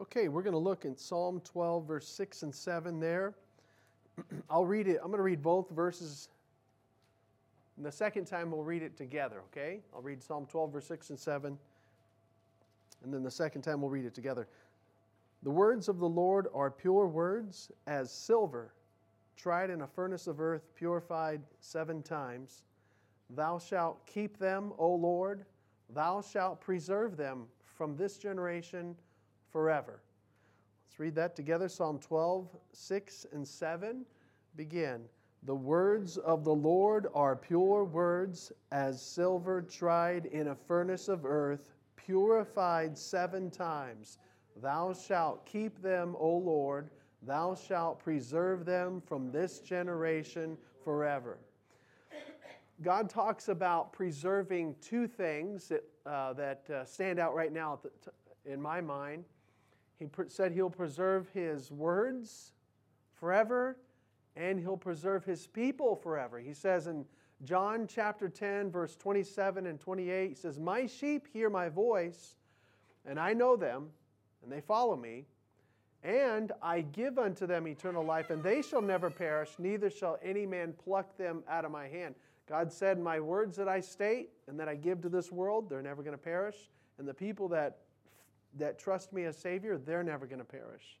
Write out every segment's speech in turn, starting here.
Okay, we're going to look in Psalm 12, verse 6 and 7 there. I'll read it. I'm going to read both verses. And the second time we'll read it together, okay? I'll read Psalm 12, verse 6 and 7. And then the second time we'll read it together. The words of the Lord are pure words as silver, tried in a furnace of earth, purified seven times. Thou shalt keep them, O Lord. Thou shalt preserve them from this generation forever. Let's read that together. Psalm 12, 6 and 7 begin. The words of the Lord are pure words as silver tried in a furnace of earth, purified seven times. Thou shalt keep them, O Lord. Thou shalt preserve them from this generation forever. God talks about preserving two things that, uh, that uh, stand out right now in my mind. He said he'll preserve his words forever and he'll preserve his people forever. He says in John chapter 10, verse 27 and 28, he says, My sheep hear my voice, and I know them, and they follow me. And I give unto them eternal life, and they shall never perish, neither shall any man pluck them out of my hand. God said, My words that I state and that I give to this world, they're never going to perish. And the people that that trust me as Savior, they're never going to perish.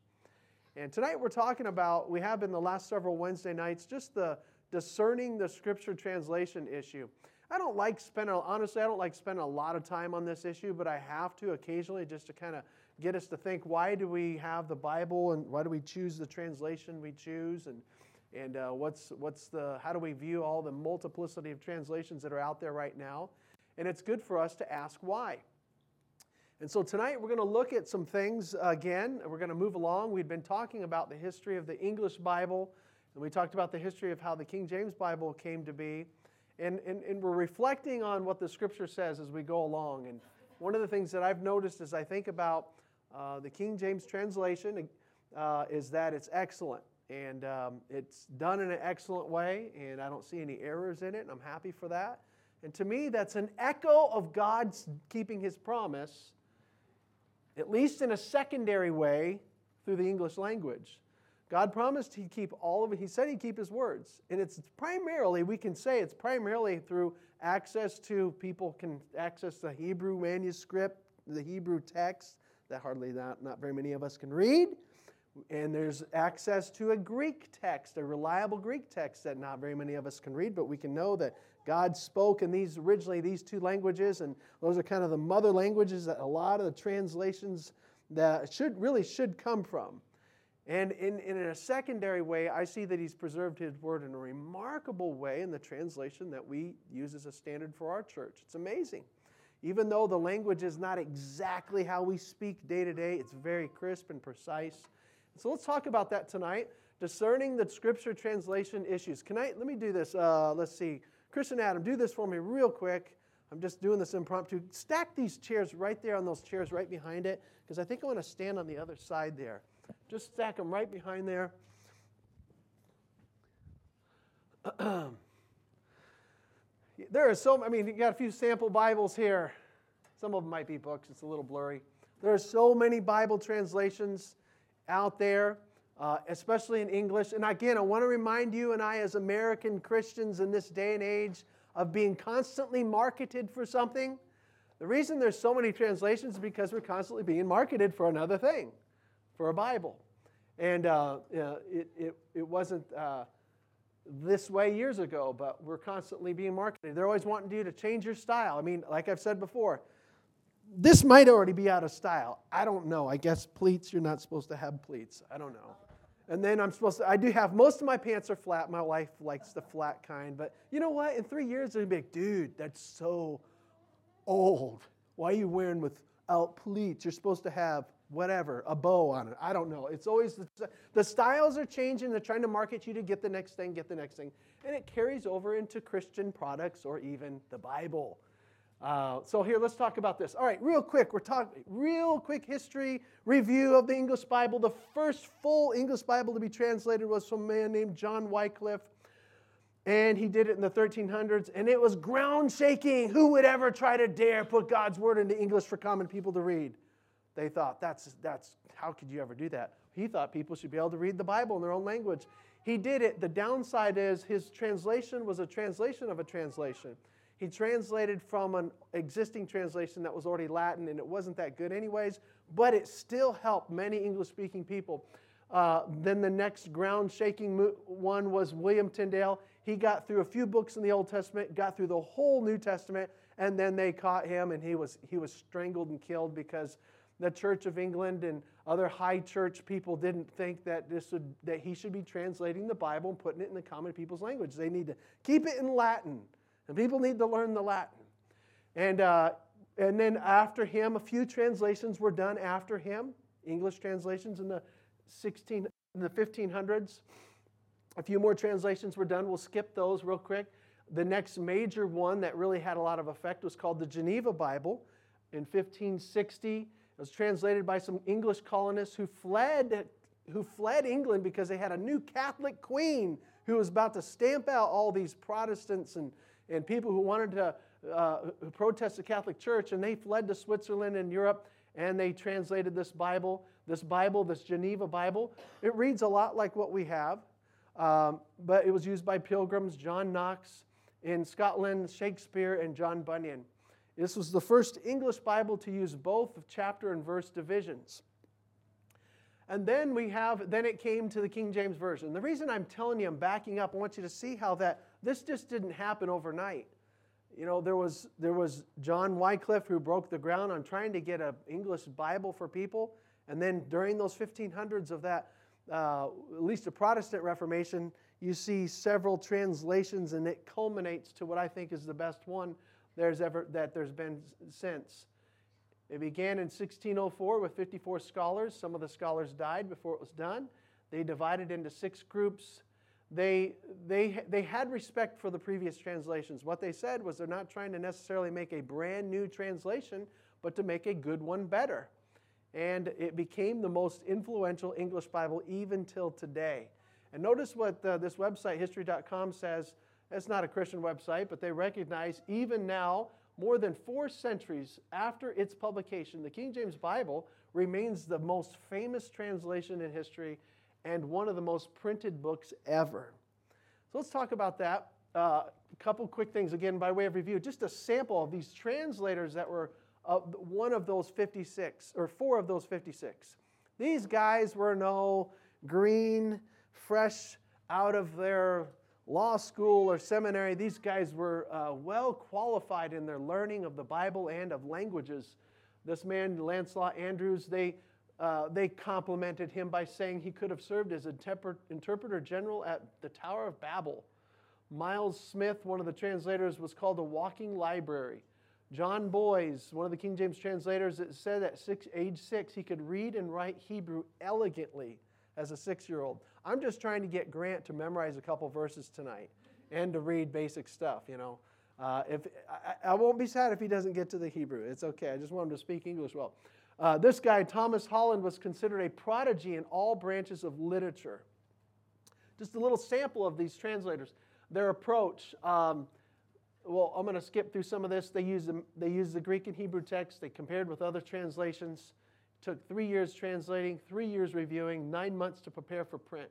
And tonight we're talking about, we have been the last several Wednesday nights, just the discerning the scripture translation issue. I don't like spending, honestly, I don't like spending a lot of time on this issue, but I have to occasionally just to kind of get us to think why do we have the Bible and why do we choose the translation we choose and, and uh, what's, what's the, how do we view all the multiplicity of translations that are out there right now? And it's good for us to ask why. And so tonight we're going to look at some things again. We're going to move along. We've been talking about the history of the English Bible, and we talked about the history of how the King James Bible came to be. And, and, and we're reflecting on what the scripture says as we go along. And one of the things that I've noticed as I think about uh, the King James translation uh, is that it's excellent. And um, it's done in an excellent way, and I don't see any errors in it, and I'm happy for that. And to me, that's an echo of God's keeping his promise at least in a secondary way, through the English language. God promised He'd keep all of it. He said He'd keep His words. And it's primarily, we can say it's primarily through access to people can access the Hebrew manuscript, the Hebrew text that hardly not, not very many of us can read. And there's access to a Greek text, a reliable Greek text that not very many of us can read, but we can know that God spoke in these originally these two languages, and those are kind of the mother languages that a lot of the translations that should really should come from. And in, in a secondary way, I see that he's preserved his word in a remarkable way in the translation that we use as a standard for our church. It's amazing. Even though the language is not exactly how we speak day to day, it's very crisp and precise. So let's talk about that tonight. Discerning the scripture translation issues. Can I, let me do this. Uh, let's see. Chris and Adam, do this for me real quick. I'm just doing this impromptu. Stack these chairs right there on those chairs right behind it, because I think I want to stand on the other side there. Just stack them right behind there. there are so, I mean, you got a few sample Bibles here. Some of them might be books, it's a little blurry. There are so many Bible translations out there uh, especially in English. And again, I want to remind you and I, as American Christians in this day and age, of being constantly marketed for something. The reason there's so many translations is because we're constantly being marketed for another thing, for a Bible. And uh, it, it, it wasn't uh, this way years ago, but we're constantly being marketed. They're always wanting you to change your style. I mean, like I've said before, this might already be out of style. I don't know. I guess pleats, you're not supposed to have pleats. I don't know. And then I'm supposed to, I do have, most of my pants are flat. My wife likes the flat kind. But you know what? In three years, they'll be like, dude, that's so old. Why are you wearing without pleats? You're supposed to have whatever, a bow on it. I don't know. It's always, the, the styles are changing. They're trying to market you to get the next thing, get the next thing. And it carries over into Christian products or even the Bible. Uh, so here, let's talk about this. All right, real quick, we're talking real quick history review of the English Bible. The first full English Bible to be translated was from a man named John Wycliffe, and he did it in the 1300s, and it was ground shaking. Who would ever try to dare put God's word into English for common people to read? They thought, that's, that's, how could you ever do that? He thought people should be able to read the Bible in their own language. He did it. The downside is his translation was a translation of a translation. He translated from an existing translation that was already Latin, and it wasn't that good, anyways, but it still helped many English speaking people. Uh, then the next ground shaking one was William Tyndale. He got through a few books in the Old Testament, got through the whole New Testament, and then they caught him and he was, he was strangled and killed because the Church of England and other high church people didn't think that this would that he should be translating the Bible and putting it in the common people's language. They need to keep it in Latin, and people need to learn the Latin. And uh, and then after him, a few translations were done after him, English translations in the 16 in the 1500s. A few more translations were done. We'll skip those real quick. The next major one that really had a lot of effect was called the Geneva Bible in 1560 it was translated by some English colonists who fled, who fled England because they had a new Catholic queen who was about to stamp out all these Protestants and, and people who wanted to uh, protest the Catholic Church. And they fled to Switzerland and Europe and they translated this Bible, this Bible, this Geneva Bible. It reads a lot like what we have, um, but it was used by pilgrims, John Knox in Scotland, Shakespeare, and John Bunyan. This was the first English Bible to use both chapter and verse divisions. And then we have, then it came to the King James Version. The reason I'm telling you, I'm backing up, I want you to see how that, this just didn't happen overnight. You know, there was, there was John Wycliffe who broke the ground on trying to get an English Bible for people. And then during those 1500s of that, uh, at least a Protestant Reformation, you see several translations, and it culminates to what I think is the best one there's ever that there's been since. It began in 1604 with 54 scholars. Some of the scholars died before it was done. They divided into six groups. They, they, they had respect for the previous translations. What they said was they're not trying to necessarily make a brand new translation, but to make a good one better. And it became the most influential English Bible even till today. And notice what uh, this website, history.com, says it's not a Christian website, but they recognize even now, more than four centuries after its publication, the King James Bible remains the most famous translation in history and one of the most printed books ever. So let's talk about that. Uh, a couple quick things, again, by way of review. Just a sample of these translators that were uh, one of those 56, or four of those 56. These guys were no green, fresh out of their law school or seminary, these guys were uh, well qualified in their learning of the Bible and of languages. This man, Lancelot Andrewes, they, uh, they complimented him by saying he could have served as a interpreter general at the Tower of Babel. Miles Smith, one of the translators, was called a walking library. John Bois, one of the King James translators, it said at six, age six he could read and write Hebrew elegantly as a six year old. I'm just trying to get Grant to memorize a couple verses tonight and to read basic stuff, you know. Uh, if I, I, won't be sad if he doesn't get to the Hebrew. It's okay. I just want him to speak English well. Uh, this guy, Thomas Holland, was considered a prodigy in all branches of literature. Just a little sample of these translators. Their approach. Um, well, I'm going to skip through some of this. They use the, they use the Greek and Hebrew text. They compared with other translations took three years translating, three years reviewing, nine months to prepare for print.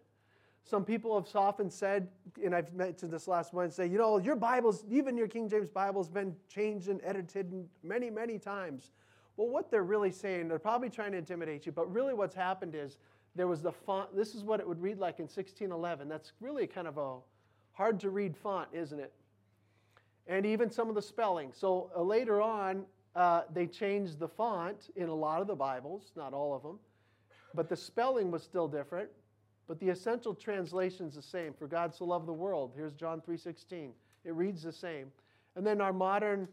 Some people have often said, and I've mentioned this last Wednesday, you know, your Bible's, even your King James Bible, has been changed and edited many, many times. Well, what they're really saying, they're probably trying to intimidate you, but really what's happened is there was the font, this is what it would read like in 1611. That's really kind of a hard to read font, isn't it? And even some of the spelling. So uh, later on, uh, they changed the font in a lot of the Bibles, not all of them, but the spelling was still different. But the essential translation is the same. For God so loved the world. Here's John 3:16. It reads the same. And then our modern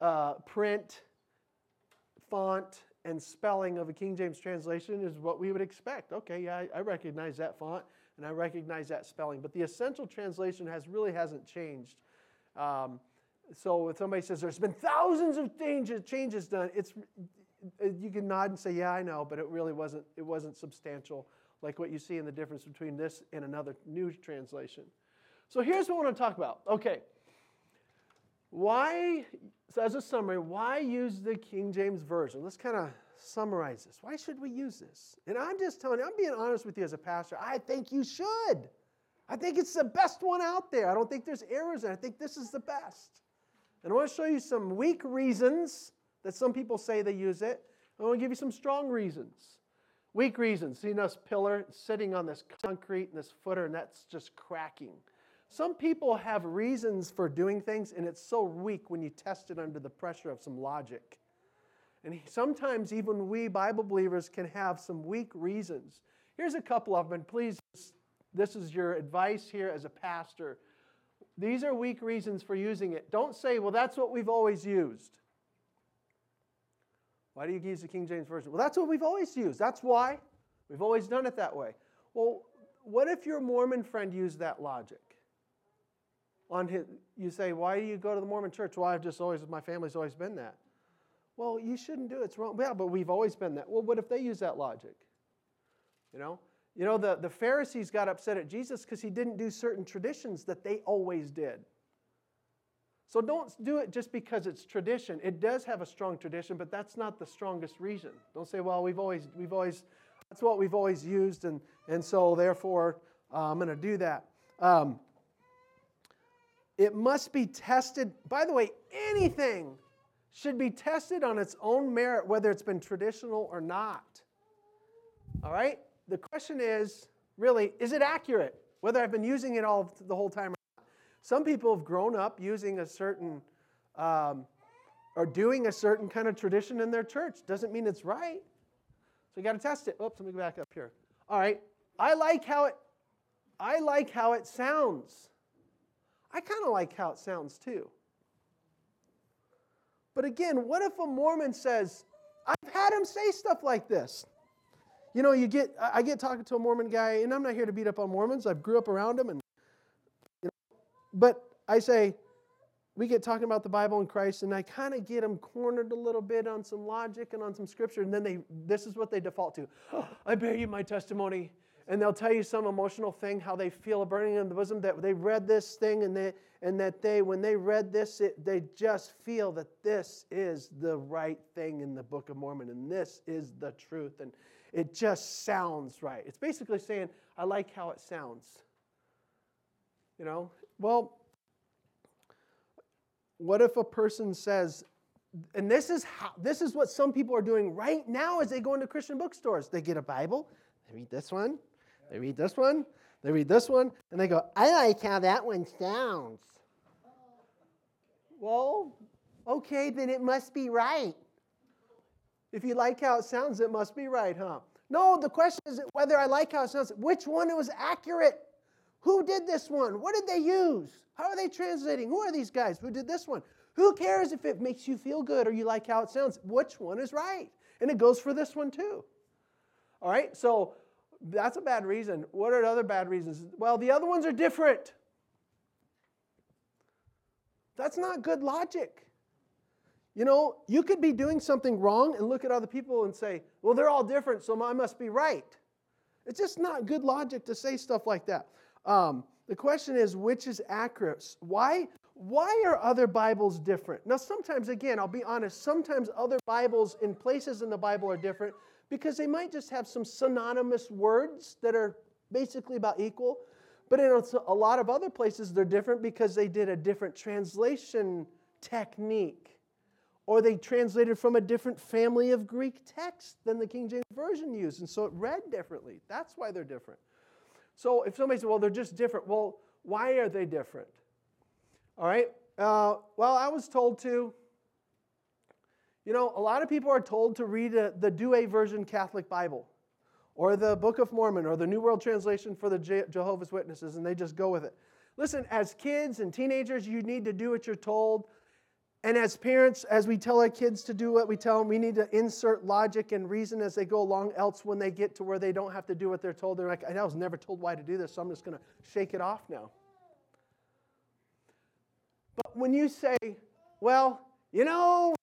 uh, print, font, and spelling of a King James translation is what we would expect. Okay, yeah, I, I recognize that font and I recognize that spelling. But the essential translation has really hasn't changed. Um, so if somebody says there's been thousands of changes, changes done, it's you can nod and say, yeah, I know, but it really wasn't, it wasn't substantial like what you see in the difference between this and another new translation. So here's what I want to talk about. Okay. Why, so as a summary, why use the King James Version? Let's kind of summarize this? Why should we use this? And I'm just telling you, I'm being honest with you as a pastor. I think you should. I think it's the best one out there. I don't think there's errors in it. I think this is the best. And I want to show you some weak reasons that some people say they use it. I want to give you some strong reasons. Weak reasons. seeing this pillar sitting on this concrete and this footer, and that's just cracking. Some people have reasons for doing things, and it's so weak when you test it under the pressure of some logic. And sometimes even we Bible believers can have some weak reasons. Here's a couple of them, and please, this is your advice here as a pastor. These are weak reasons for using it. Don't say, well, that's what we've always used. Why do you use the King James Version? Well, that's what we've always used. That's why. We've always done it that way. Well, what if your Mormon friend used that logic? On his, you say, why do you go to the Mormon church? Well, I've just always, my family's always been that. Well, you shouldn't do it. It's wrong. Yeah, but we've always been that. Well, what if they use that logic? You know? You know, the, the Pharisees got upset at Jesus because he didn't do certain traditions that they always did. So don't do it just because it's tradition. It does have a strong tradition, but that's not the strongest reason. Don't say, well, we've always, we've always, that's what we've always used, and, and so therefore uh, I'm going to do that. Um, it must be tested. By the way, anything should be tested on its own merit, whether it's been traditional or not. All right? The question is really, is it accurate? Whether I've been using it all the whole time or not. Some people have grown up using a certain um, or doing a certain kind of tradition in their church. Doesn't mean it's right. So you got to test it. Oops, let me go back up here. All right. I like how it I like how it sounds. I kind of like how it sounds too. But again, what if a Mormon says, I've had him say stuff like this? You know, you get I get talking to a Mormon guy, and I'm not here to beat up on Mormons. I grew up around them, and you know, but I say, we get talking about the Bible and Christ, and I kind of get them cornered a little bit on some logic and on some scripture, and then they this is what they default to. Oh, I bear you my testimony and they'll tell you some emotional thing, how they feel a burning in the bosom, that they read this thing and, they, and that they, when they read this, it, they just feel that this is the right thing in the Book of Mormon and this is the truth. And it just sounds right. It's basically saying, I like how it sounds. You know, well, what if a person says, and this is how this is what some people are doing right now as they go into Christian bookstores. They get a Bible, they read this one, they read this one, they read this one, and they go, I like how that one sounds. Well, okay, then it must be right. If you like how it sounds, it must be right, huh? No, the question is whether I like how it sounds. Which one was accurate? Who did this one? What did they use? How are they translating? Who are these guys? Who did this one? Who cares if it makes you feel good or you like how it sounds? Which one is right? And it goes for this one too. All right, so that's a bad reason. What are other bad reasons? Well, the other ones are different. That's not good logic. You know, you could be doing something wrong and look at other people and say, well, they're all different, so I must be right. It's just not good logic to say stuff like that. Um, the question is, which is accurate? Why, why are other Bibles different? Now, sometimes, again, I'll be honest, sometimes other Bibles in places in the Bible are different because they might just have some synonymous words that are basically about equal. But in a lot of other places, they're different because they did a different translation technique. Or they translated from a different family of Greek text than the King James Version used. And so it read differently. That's why they're different. So if somebody says, well, they're just different, well, why are they different? All right. Uh, well, I was told to you know, a lot of people are told to read a, the Douay Version Catholic Bible or the Book of Mormon or the New World Translation for the Je- Jehovah's Witnesses, and they just go with it. Listen, as kids and teenagers, you need to do what you're told. And as parents, as we tell our kids to do what we tell them, we need to insert logic and reason as they go along. Else, when they get to where they don't have to do what they're told, they're like, I was never told why to do this, so I'm just going to shake it off now. But when you say, well, you know,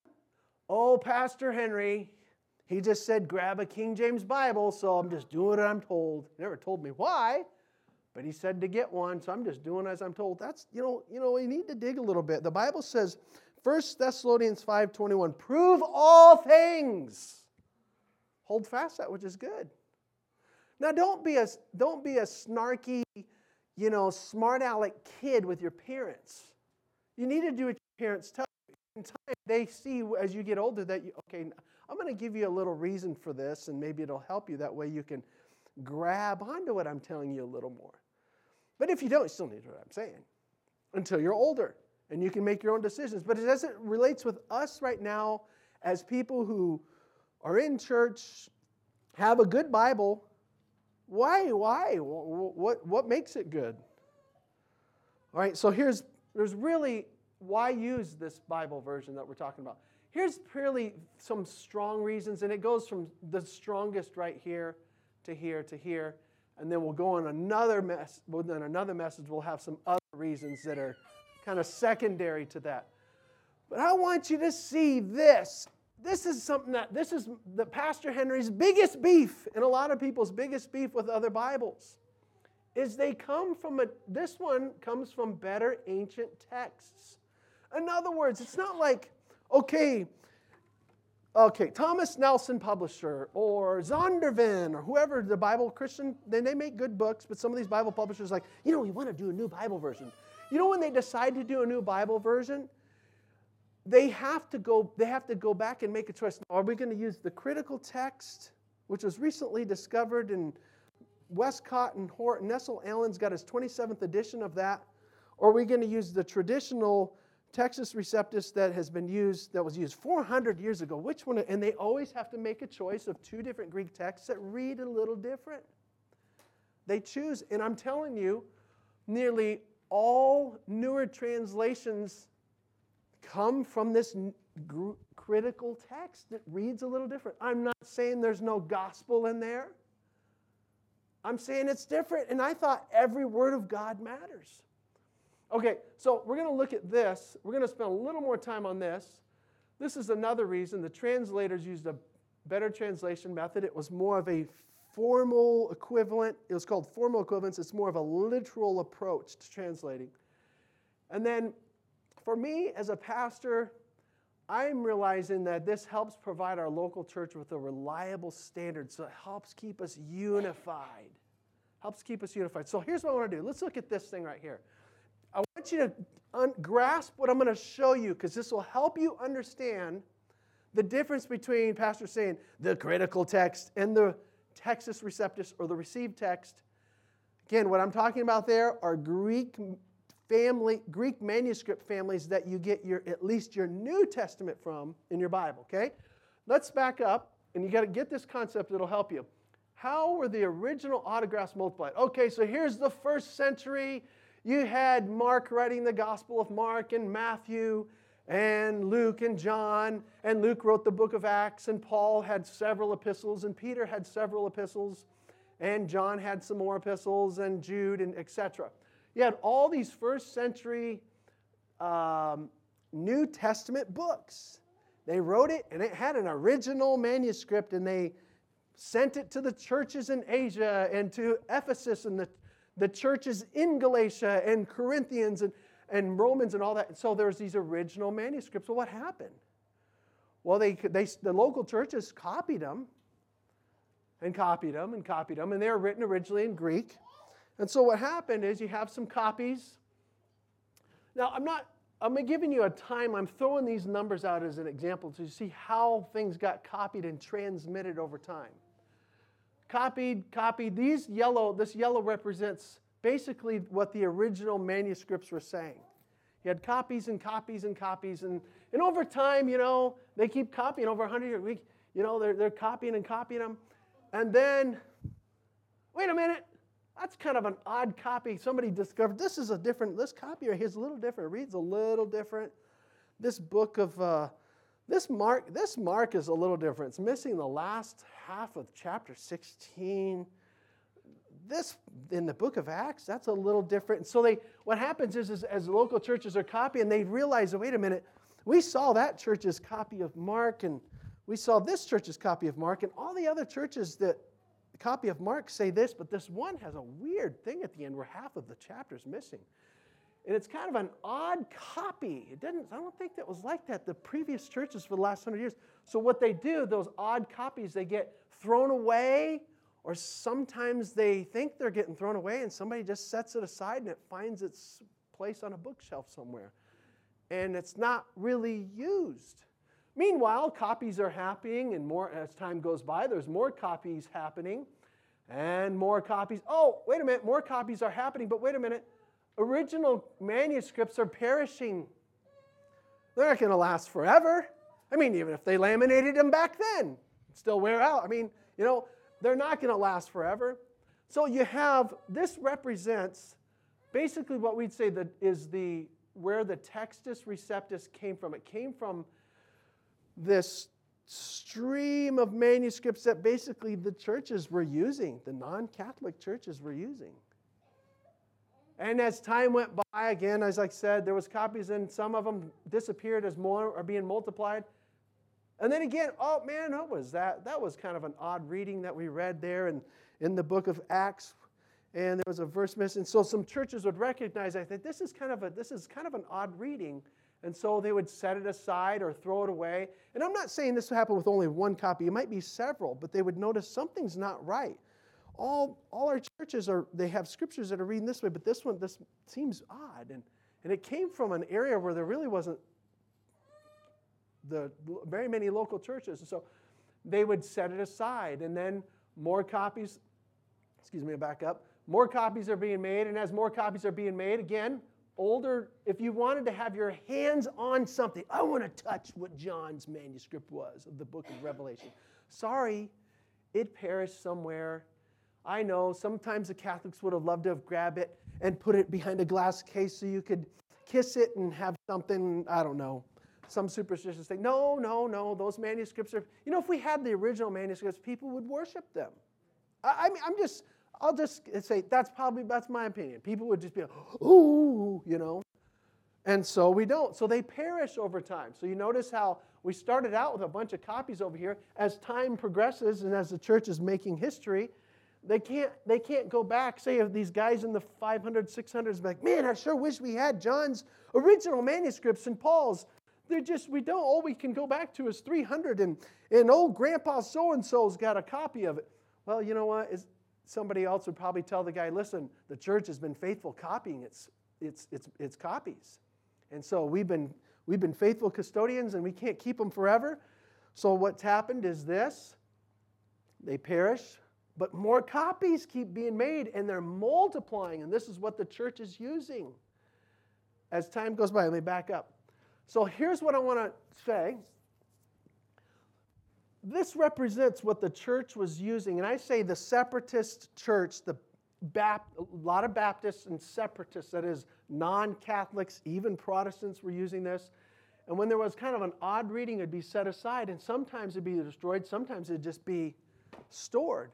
Oh, Pastor Henry, he just said grab a King James Bible, so I'm just doing what I'm told. He never told me why, but he said to get one, so I'm just doing as I'm told. That's, you know, you know, we need to dig a little bit. The Bible says, 1 Thessalonians 5:21, prove all things. hold fast that which is good. Now, don't be a, don't be a snarky, you know, smart aleck kid with your parents. You need to do what your parents tell they see as you get older that you, okay, I'm going to give you a little reason for this, and maybe it'll help you. That way you can grab onto what I'm telling you a little more. But if you don't, you still need what I'm saying until you're older and you can make your own decisions. But as it relates with us right now, as people who are in church, have a good Bible, why? Why? What, what makes it good? All right, so here's there's really why use this Bible version that we're talking about. Here's really some strong reasons, and it goes from the strongest right here to here to here, and then we'll go on another mess. Then another message, we'll have some other reasons that are kind of secondary to that. But I want you to see this. This is something that this is the Pastor Henry's biggest beef, and a lot of people's biggest beef with other Bibles, is they come from a. This one comes from better ancient texts. In other words, it's not like okay, okay, Thomas Nelson publisher or Zondervan or whoever the Bible Christian, then they make good books, but some of these Bible publishers like, you know, we want to do a new Bible version. You know when they decide to do a new Bible version, they have to go, they have to go back and make a choice. Are we going to use the critical text, which was recently discovered in Westcott and Hort, Nestle Aland's got his 27th edition of that. Or are we going to use the traditional Textus Receptus that has been used, that was used 400 years ago? Which one? And they always have to make a choice of two different Greek texts that read a little different. They choose, and I'm telling you, nearly all newer translations come from this gr- critical text that reads a little different. I'm not saying there's no gospel in there. I'm saying it's different, and I thought every word of God matters. Okay, so we're going to look at this. We're going to spend a little more time on this. This is another reason the translators used a better translation method. It was more of a formal equivalent. It was called formal equivalence. It's more of a literal approach to translating. And then for me as a pastor, I'm realizing that this helps provide our local church with a reliable standard. So it helps keep us unified. Helps keep us unified. So here's what I want to do. Let's look at this thing right here. I want you to un- grasp what I'm going to show you because this will help you understand the difference between pastor saying the critical text and the Textus Receptus or the received text. Again, what I'm talking about there are Greek family, Greek manuscript families that you get your at least your New Testament from in your Bible, okay? Let's back up, and you got to get this concept, it'll help you. How were the original autographs multiplied? Okay, so here's the first century. You had Mark writing the Gospel of Mark and Matthew and Luke and John, and Luke wrote the book of Acts, and Paul had several epistles, and Peter had several epistles, and John had some more epistles, and Jude, and etc. You had all these first century um, New Testament books. They wrote it, and it had an original manuscript, and they sent it to the churches in Asia and to Ephesus and the, the churches in Galatia and Corinthians and and Romans and all that. So there's these original manuscripts. Well, what happened? Well, they, they, the local churches copied them and copied them and copied them, and they were written originally in Greek. And so what happened is you have some copies. Now, I'm not, I'm giving you a time, I'm throwing these numbers out as an example to see how things got copied and transmitted over time. Copied, copied. These yellow, this yellow represents basically what the original manuscripts were saying. He had copies and copies and copies, and, and over time, you know, they keep copying over 100 years. We, you know, they're, they're copying and copying them. And then, wait a minute, that's kind of an odd copy. Somebody discovered this is a different, this copy right here is a little different. It reads a little different. This book of, uh, this mark, this mark is a little different. It's missing the last half of chapter 16 this in the book of Acts, that's a little different. And so they, what happens is, is as local churches are copying, they realize, wait a minute, we saw that church's copy of Mark, and we saw this church's copy of Mark, and all the other churches that copy of Mark say this, but this one has a weird thing at the end where half of the chapter is missing. And it's kind of an odd copy. It didn't, I don't think that was like that the previous churches for the last hundred years. So what they do, those odd copies, they get thrown away, or sometimes they think they're getting thrown away and somebody just sets it aside and it finds its place on a bookshelf somewhere. And it's not really used. Meanwhile, copies are happening, and more as time goes by, there's more copies happening, and more copies. Oh, wait a minute, more copies are happening, but wait a minute. Original manuscripts are perishing. They're not going to last forever. I mean, even if they laminated them back then, still wear out. I mean, you know, they're not going to last forever. So you have this represents basically what we'd say that is the where the Textus Receptus came from. It came from this stream of manuscripts that basically the churches were using, the non-Catholic churches were using. And as time went by, again, as I said, there was copies and some of them disappeared as more are being multiplied. And then again, oh man, what was that? That was kind of an odd reading that we read there in, in the book of Acts. And there was a verse missing. So some churches would recognize, I think, this is kind of a this is kind of an odd reading. And so they would set it aside or throw it away. And I'm not saying this would happen with only one copy, it might be several, but they would notice something's not right. All, all our churches are, they have scriptures that are reading this way, but this one, this seems odd. And, and it came from an area where there really wasn't the very many local churches. And so they would set it aside, and then more copies, excuse me, back up. More copies are being made, and as more copies are being made, again, older, if you wanted to have your hands on something, I want to touch what John's manuscript was of the book of Revelation. Sorry, it perished somewhere. I know sometimes the Catholics would have loved to have grabbed it and put it behind a glass case so you could kiss it and have something, I don't know, some superstitious thing. No, no, no, those manuscripts are, you know, if we had the original manuscripts, people would worship them. I, I mean, I'm just, I'll just say that's probably, that's my opinion. People would just be, like, ooh, you know. And so we don't. So they perish over time. So you notice how we started out with a bunch of copies over here. As time progresses and as the church is making history, they can't, they can't go back, say, these guys in the 500, 600s, like, man, I sure wish we had John's original manuscripts and Paul's. They're just, we don't. All we can go back to is 300, and, and old grandpa so and so's got a copy of it. Well, you know what? Is somebody else would probably tell the guy, listen, the church has been faithful copying its, its, its, its copies. And so we've been, we've been faithful custodians, and we can't keep them forever. So what's happened is this they perish, but more copies keep being made, and they're multiplying. And this is what the church is using. As time goes by, let me back up. So here's what I want to say. This represents what the church was using, and I say the separatist church, the Bap- a lot of Baptists and separatists, that is, non Catholics, even Protestants were using this. And when there was kind of an odd reading, it'd be set aside, and sometimes it'd be destroyed, sometimes it'd just be stored.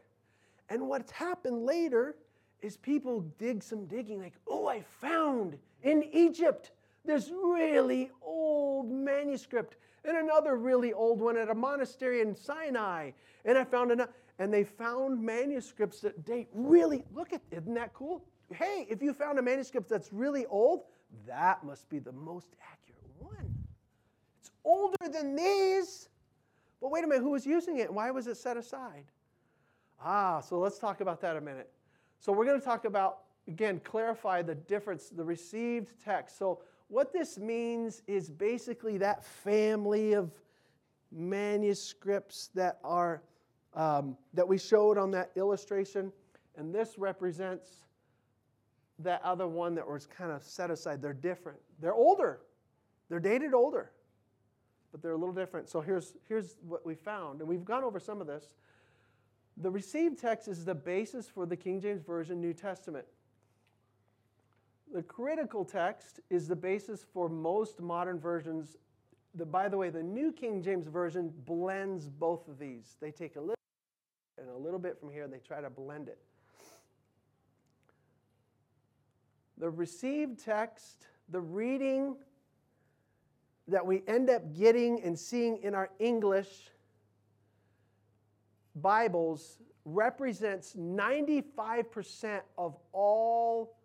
And what's happened later is people dig some digging, like, oh, I found in Egypt this really old manuscript and another really old one at a monastery in Sinai. And I found another, and they found manuscripts that date really, look at, isn't that cool? Hey, if you found a manuscript that's really old, that must be the most accurate one. It's older than these. But wait a minute, who was using it? Why was it set aside? Ah, so let's talk about that a minute. So we're going to talk about, again, clarify the difference, the received text. So what this means is basically that family of manuscripts that are um, that we showed on that illustration, and this represents that other one that was kind of set aside. They're different. They're older. They're dated older, but they're a little different. So here's here's what we found, and we've gone over some of this. The received text is the basis for the King James Version New Testament. The critical text is the basis for most modern versions. The, by the way, the New King James Version blends both of these. They take a little and a little bit from here and they try to blend it. The received text, the reading that we end up getting and seeing in our English Bibles represents 95% of all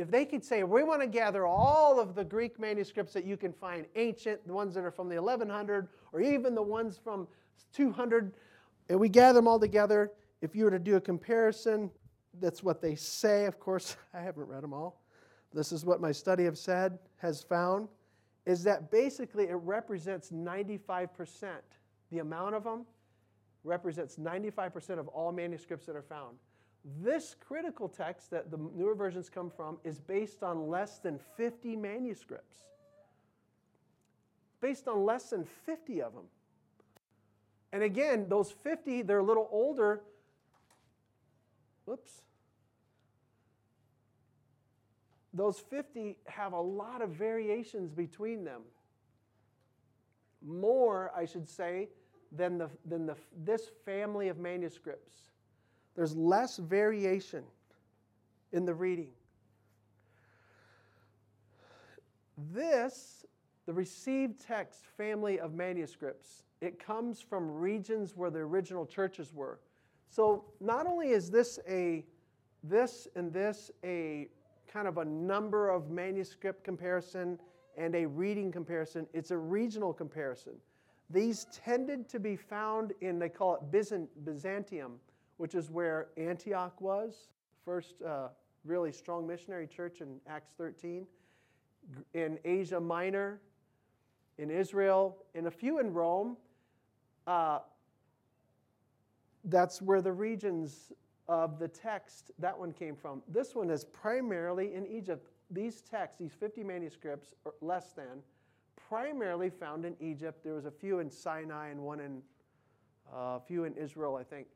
if they could say, we want to gather all of the Greek manuscripts that you can find, ancient, the ones that are from the 1100, or even the ones from 200, And we gather them all together. If you were to do a comparison, that's what they say. Of course, I haven't read them all. This is what my study have said, has found, is that basically it represents 95%. The amount of them represents 95% of all manuscripts that are found. This critical text that the newer versions come from is based on less than 50 manuscripts. Based on less than 50 of them. And again, those 50, they're a little older. Whoops. Those 50 have a lot of variations between them. More, I should say, than, the, than the, this family of manuscripts. There's less variation in the reading. This, the received text family of manuscripts, it comes from regions where the original churches were. So not only is this a this and this a kind of a number of manuscript comparison and a reading comparison, it's a regional comparison. These tended to be found in, they call it Byzantium, which is where Antioch was, first uh, really strong missionary church in Acts 13, in Asia Minor, in Israel, and a few in Rome. Uh, that's where the regions of the text, that one came from. This one is primarily in Egypt. These texts, these 50 manuscripts, or less than, primarily found in Egypt. There was a few in Sinai and one in uh, a few in Israel, I think.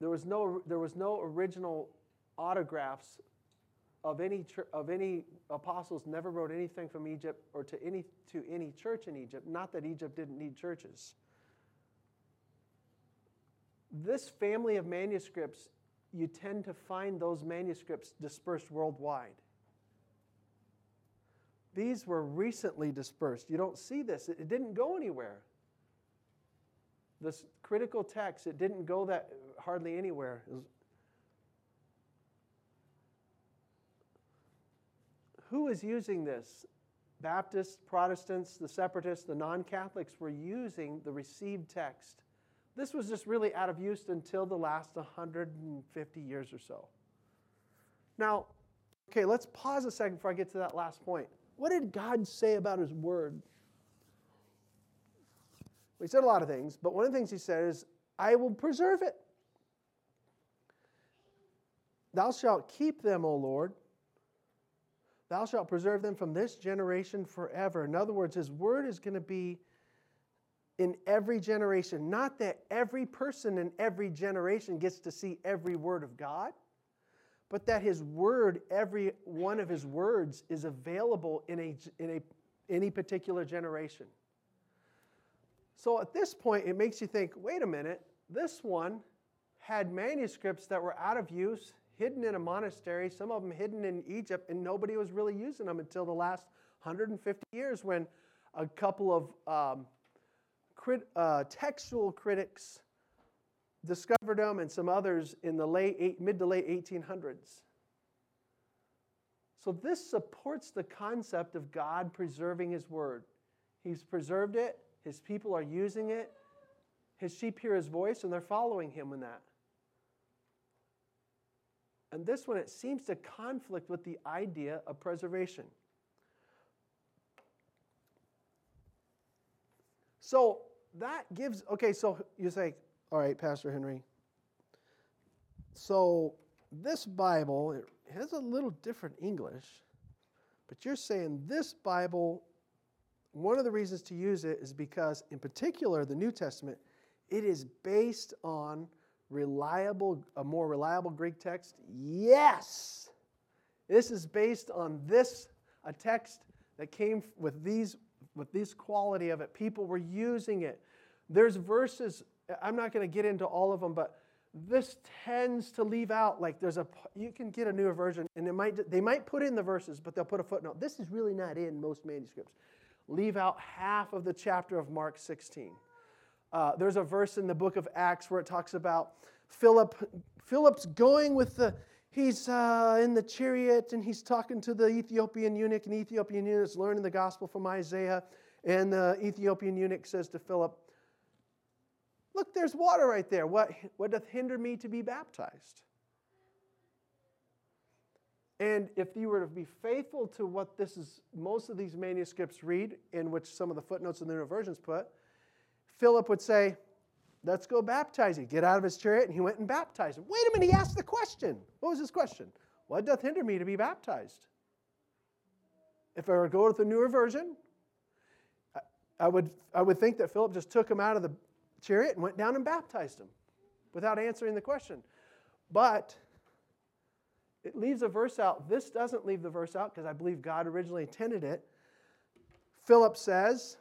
There was no, there was no original autographs of any, of any apostles never wrote anything from Egypt or to any, to any church in Egypt. Not that Egypt didn't need churches. This family of manuscripts, you tend to find those manuscripts dispersed worldwide. These were recently dispersed. You don't see this, it didn't go anywhere. This critical text, it didn't go that hardly anywhere. who is using this? Baptists, Protestants, the separatists, the non Catholics were using the received text. This was just really out of use until the last 150 years or so. Now, okay, let's pause a second before I get to that last point. What did God say about His Word? Well, he said a lot of things, but one of the things He said is, I will preserve it. Thou shalt keep them, O Lord Thou shalt preserve them from this generation forever. In other words, his word is going to be in every generation. Not that every person in every generation gets to see every word of God, but that his word, every one of his words, is available in, a, in a, any particular generation. So at this point, it makes you think wait a minute, this one had manuscripts that were out of use hidden in a monastery, some of them hidden in Egypt, and nobody was really using them until the last 150 years when a couple of um, crit, uh, textual critics discovered them and some others in the late eight, mid to late 1800s. So this supports the concept of God preserving his word. He's preserved it, his people are using it, his sheep hear his voice, and they're following him in that. And this one, it seems to conflict with the idea of preservation. So that gives, okay, so you say, all right, Pastor Henry. So this Bible, it has a little different English, but you're saying this Bible, one of the reasons to use it is because, in particular, the New Testament, it is based on reliable, a more reliable Greek text? Yes. This is based on this, a text that came with these, with this quality of it. People were using it. There's verses, I'm not going to get into all of them, but this tends to leave out like there's a you can get a newer version and it might they might put in the verses but they'll put a footnote this is really not in most manuscripts leave out half of the chapter of mark 16 uh, there's a verse in the book of Acts where it talks about Philip. Philip's going with the, he's uh, in the chariot and he's talking to the Ethiopian eunuch, and the Ethiopian eunuch is learning the gospel from Isaiah. And the Ethiopian eunuch says to Philip, Look, there's water right there. What, what doth hinder me to be baptized? And if you were to be faithful to what this is, most of these manuscripts read, in which some of the footnotes in the new versions put, Philip would say, Let's go baptize you. Get out of his chariot. And he went and baptized him. Wait a minute, he asked the question. What was his question? What doth hinder me to be baptized? If I were to go with the newer version, I would, I would think that Philip just took him out of the chariot and went down and baptized him without answering the question. But it leaves a verse out. This doesn't leave the verse out because I believe God originally intended it. Philip says,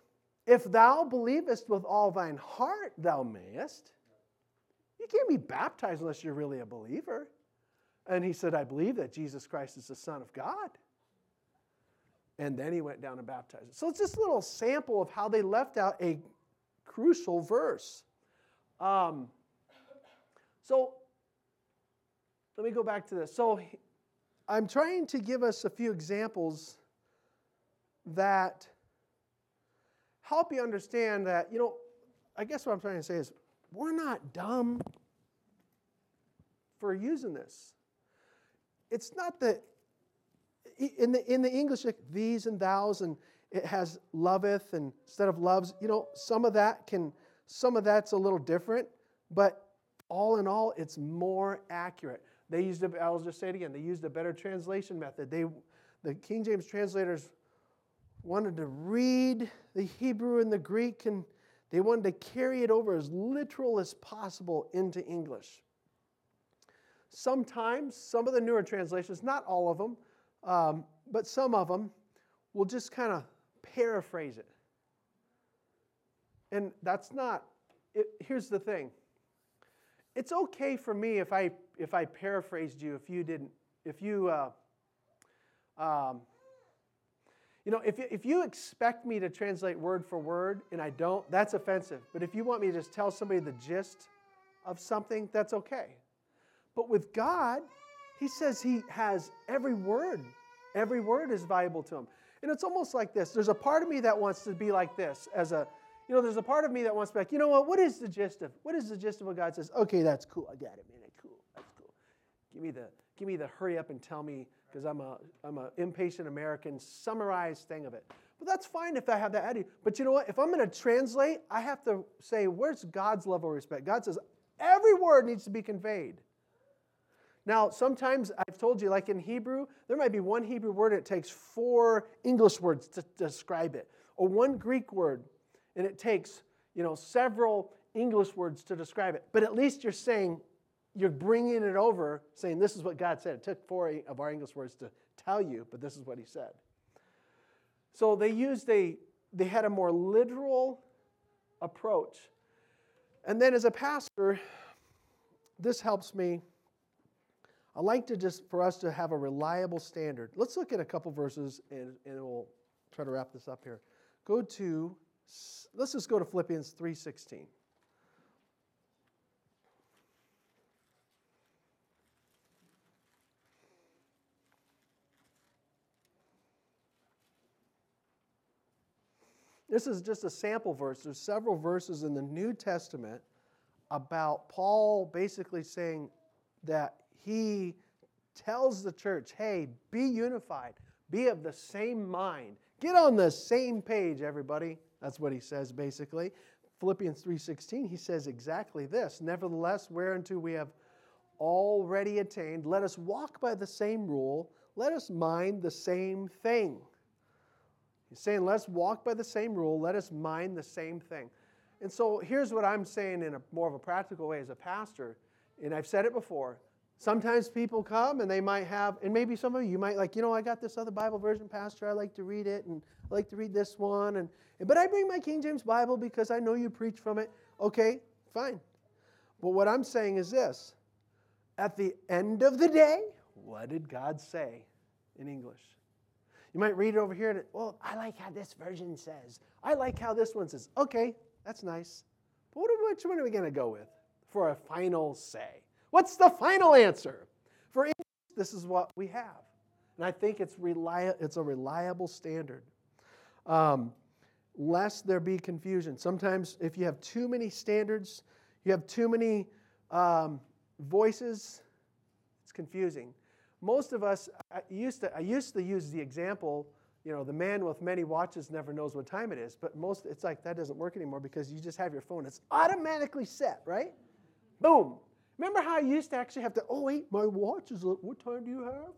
If thou believest with all thine heart, thou mayest. You can't be baptized unless you're really a believer. And he said, I believe that Jesus Christ is the Son of God. And then he went down and baptized. So it's just a little sample of how they left out a crucial verse. Um, so let me go back to this. So I'm trying to give us a few examples that help you understand that, you know, I guess what I'm trying to say is we're not dumb for using this. It's not that in the, in the English, like thees and thous, and it has loveth and instead of loves, you know, some of that can, some of that's a little different, but all in all, it's more accurate. They used a, I'll just say it again, they used a better translation method. They, the King James translators wanted to read the Hebrew and the Greek, and they wanted to carry it over as literal as possible into English. Sometimes, some of the newer translations, not all of them, um, but some of them, will just kind of paraphrase it. And that's not, it, here's the thing. It's okay for me if I if I paraphrased you if you didn't if you uh, um, you know if if you expect me to translate word for word and I don't that's offensive. But if you want me to just tell somebody the gist of something that's okay. But with God he says he has every word every word is valuable to him and it's almost like this there's a part of me that wants to be like this as a you know, there's a part of me that wants to be like, you know what? What is the gist of? What is the gist of what God says? Okay, that's cool. I got it, man. Cool. That's cool. Give me the give me the hurry up and tell me because I'm a I'm an impatient American. Summarized thing of it. But that's fine if I have that attitude. But you know what? If I'm going to translate, I have to say, where's God's level of respect? God says every word needs to be conveyed. Now, sometimes I've told you, like in Hebrew, there might be one Hebrew word, it takes four English words to describe it, or one Greek word and it takes, you know, several English words to describe it. But at least you're saying, you're bringing it over, saying this is what God said. It took four of our English words to tell you, but this is what He said. So they used a, they had a more literal approach. And then as a pastor, this helps me. I like to just for us to have a reliable standard. Let's look at a couple verses and, and we'll try to wrap this up here. Go to Let's just go to Philippians 3:16. This is just a sample verse. There's several verses in the New Testament about Paul basically saying that he tells the church, hey, be unified, be of the same mind, get on the same page, everybody. That's what he says basically. Philippians 3:16 he says exactly this. Nevertheless, whereunto we have already attained, let us walk by the same rule, let us mind the same thing. He's saying, let's walk by the same rule, let us mind the same thing. And so here's what I'm saying in a more of a practical way as a pastor, and I've said it before. Sometimes people come and they might have, and maybe some of you, might like, you know, I got this other Bible version, Pastor. I like to read it, and I like to read this one. And but I bring my King James Bible because I know you preach from it. Okay, fine. But what I'm saying is this: at the end of the day, what did God say in English? You might read it over here, and well, I like how this version says. I like how this one says. Okay, that's nice. But which one are we going to go with for a final say? What's the final answer? For English, this is what we have. And I think it's, reli- it's a reliable standard. Um, lest there be confusion. Sometimes, if you have too many standards, you have too many um, voices, it's confusing. Most of us, I used, to, I used to use the example, you know, the man with many watches never knows what time it is, but most, it's like that doesn't work anymore because you just have your phone. It's automatically set, right? Boom. Remember how I used to actually have to, oh, wait, my watch is, what time do you have?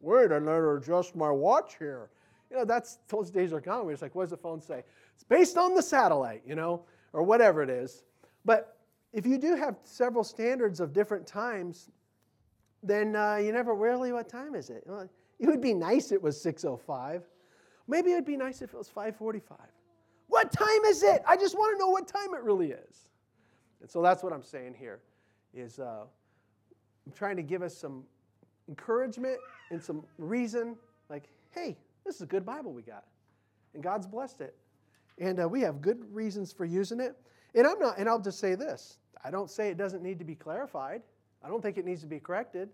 Wait, I never adjust my watch here. You know, that's, those days are gone. We're just like, what does the phone say? It's based on the satellite, you know, or whatever it is. But if you do have several standards of different times, then uh, you never really, what time is it? Well, it would be nice if it was 6.05. Maybe it would be nice if it was 5.45. What time is it? I just want to know what time it really is. And so that's what I'm saying here is uh, trying to give us some encouragement and some reason, like, hey, this is a good Bible we got. And God's blessed it. And uh, we have good reasons for using it. And I'm not, and I'll just say this I don't say it doesn't need to be clarified. I don't think it needs to be corrected,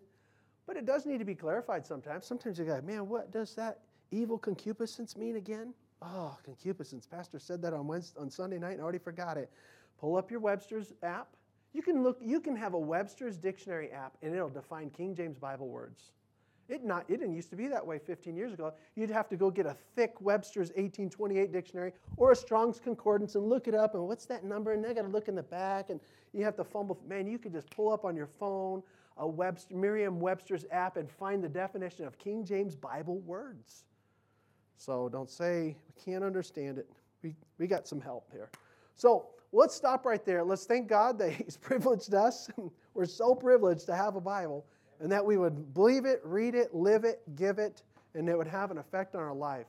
but it does need to be clarified sometimes. Sometimes you go, man, what does that evil concupiscence mean again? Oh, concupiscence. Pastor said that on Wednesday, on Sunday night and I already forgot it. Pull up your Webster's app. You can look, you can have a Webster's dictionary app and it'll define King James Bible words. It, not, it didn't used to be that way 15 years ago. You'd have to go get a thick Webster's 1828 dictionary or a Strong's Concordance and look it up. And what's that number? And they got to look in the back, and you have to fumble. Man, you could just pull up on your phone a Webster, Merriam-Webster's app and find the definition of King James Bible words. So don't say we can't understand it. We, we got some help here. So let's stop right there. Let's thank God that He's privileged us. We're so privileged to have a Bible and that we would believe it, read it, live it, give it, and it would have an effect on our life.